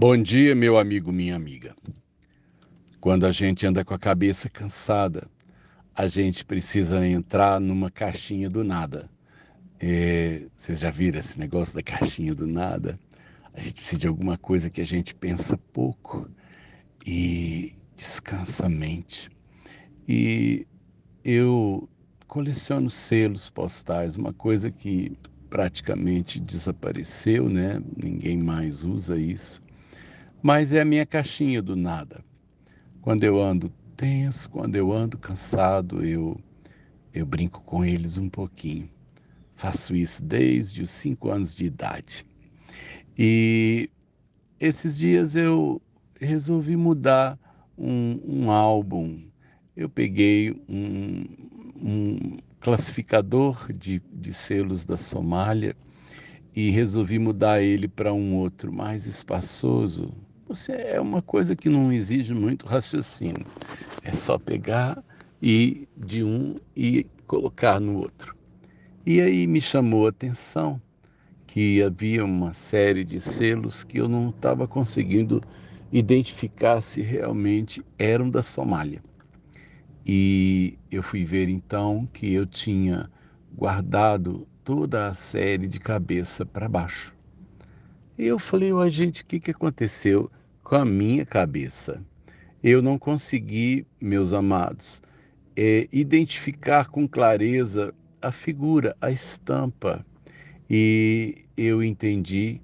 Bom dia, meu amigo, minha amiga. Quando a gente anda com a cabeça cansada, a gente precisa entrar numa caixinha do nada. É, vocês já viram esse negócio da caixinha do nada? A gente precisa de alguma coisa que a gente pensa pouco e descansa a mente. E eu coleciono selos postais, uma coisa que praticamente desapareceu, né? Ninguém mais usa isso mas é a minha caixinha do nada. Quando eu ando tenso, quando eu ando cansado, eu, eu brinco com eles um pouquinho. Faço isso desde os cinco anos de idade. E esses dias eu resolvi mudar um, um álbum. Eu peguei um, um classificador de, de selos da Somália e resolvi mudar ele para um outro mais espaçoso, você é uma coisa que não exige muito raciocínio. É só pegar e de um e colocar no outro. E aí me chamou a atenção que havia uma série de selos que eu não estava conseguindo identificar se realmente eram da Somália. E eu fui ver então que eu tinha guardado toda a série de cabeça para baixo. E eu falei, ó, gente, o que, que aconteceu? Com a minha cabeça. Eu não consegui, meus amados, é, identificar com clareza a figura, a estampa. E eu entendi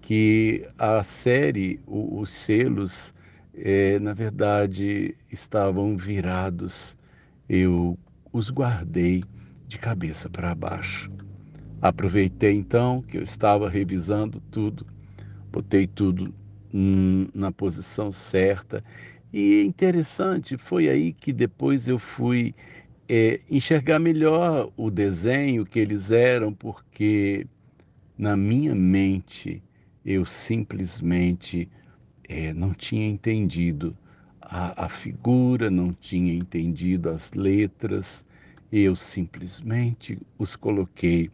que a série, o, os selos, é, na verdade, estavam virados. Eu os guardei de cabeça para baixo. Aproveitei então que eu estava revisando tudo, botei tudo na posição certa. E interessante, foi aí que depois eu fui é, enxergar melhor o desenho que eles eram, porque na minha mente eu simplesmente é, não tinha entendido a, a figura, não tinha entendido as letras, eu simplesmente os coloquei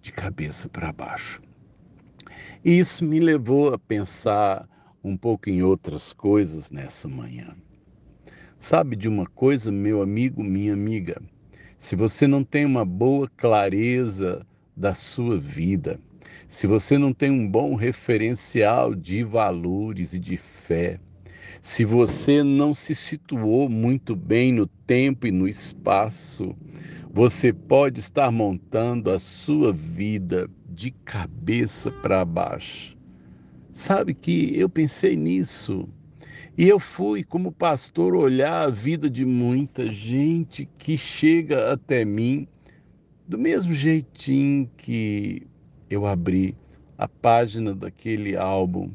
de cabeça para baixo. Isso me levou a pensar um pouco em outras coisas nessa manhã. Sabe de uma coisa, meu amigo, minha amiga? Se você não tem uma boa clareza da sua vida, se você não tem um bom referencial de valores e de fé, se você não se situou muito bem no tempo e no espaço, você pode estar montando a sua vida de cabeça para baixo. Sabe que eu pensei nisso. E eu fui, como pastor, olhar a vida de muita gente que chega até mim do mesmo jeitinho que eu abri a página daquele álbum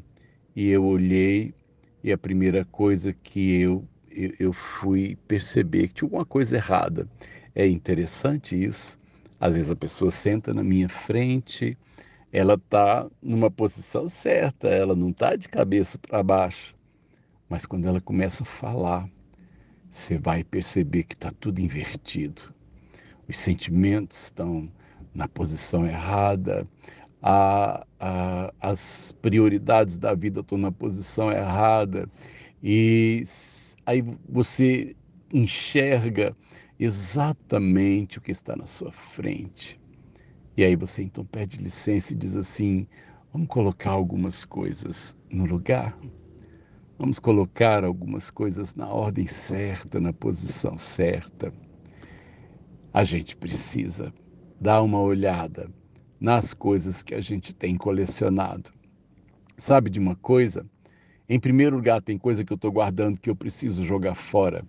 e eu olhei e a primeira coisa que eu, eu, eu fui perceber que tinha alguma coisa errada. É interessante isso. Às vezes a pessoa senta na minha frente ela está numa posição certa, ela não está de cabeça para baixo. Mas quando ela começa a falar, você vai perceber que está tudo invertido. Os sentimentos estão na posição errada, a, a, as prioridades da vida estão na posição errada, e aí você enxerga exatamente o que está na sua frente. E aí você então pede licença e diz assim: vamos colocar algumas coisas no lugar? Vamos colocar algumas coisas na ordem certa, na posição certa. A gente precisa dar uma olhada nas coisas que a gente tem colecionado. Sabe de uma coisa? Em primeiro lugar, tem coisa que eu estou guardando que eu preciso jogar fora.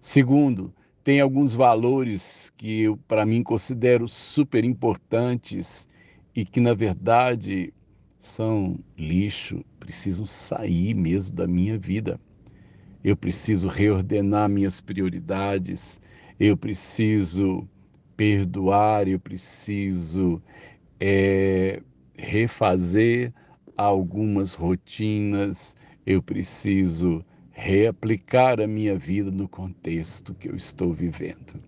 Segundo, tem alguns valores que eu, para mim, considero super importantes e que, na verdade, são lixo, precisam sair mesmo da minha vida. Eu preciso reordenar minhas prioridades, eu preciso perdoar, eu preciso é, refazer algumas rotinas, eu preciso reaplicar a minha vida no contexto que eu estou vivendo.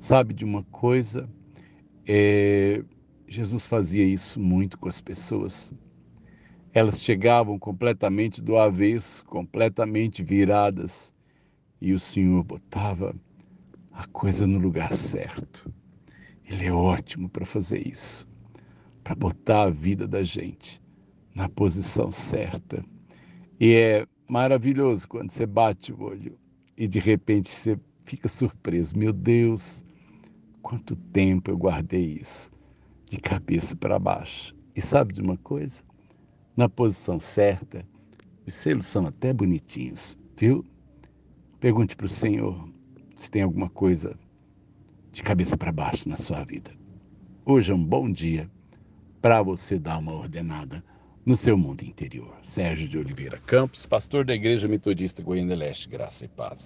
Sabe de uma coisa? É, Jesus fazia isso muito com as pessoas. Elas chegavam completamente do avesso, completamente viradas, e o Senhor botava a coisa no lugar certo. Ele é ótimo para fazer isso, para botar a vida da gente na posição certa. E é maravilhoso quando você bate o olho e de repente você fica surpreso. Meu Deus, quanto tempo eu guardei isso de cabeça para baixo. E sabe de uma coisa? Na posição certa, os selos são até bonitinhos, viu? Pergunte para o Senhor se tem alguma coisa de cabeça para baixo na sua vida. Hoje é um bom dia para você dar uma ordenada no seu mundo interior. Sérgio de Oliveira Campos, pastor da Igreja Metodista Goiânia Leste, graça e paz.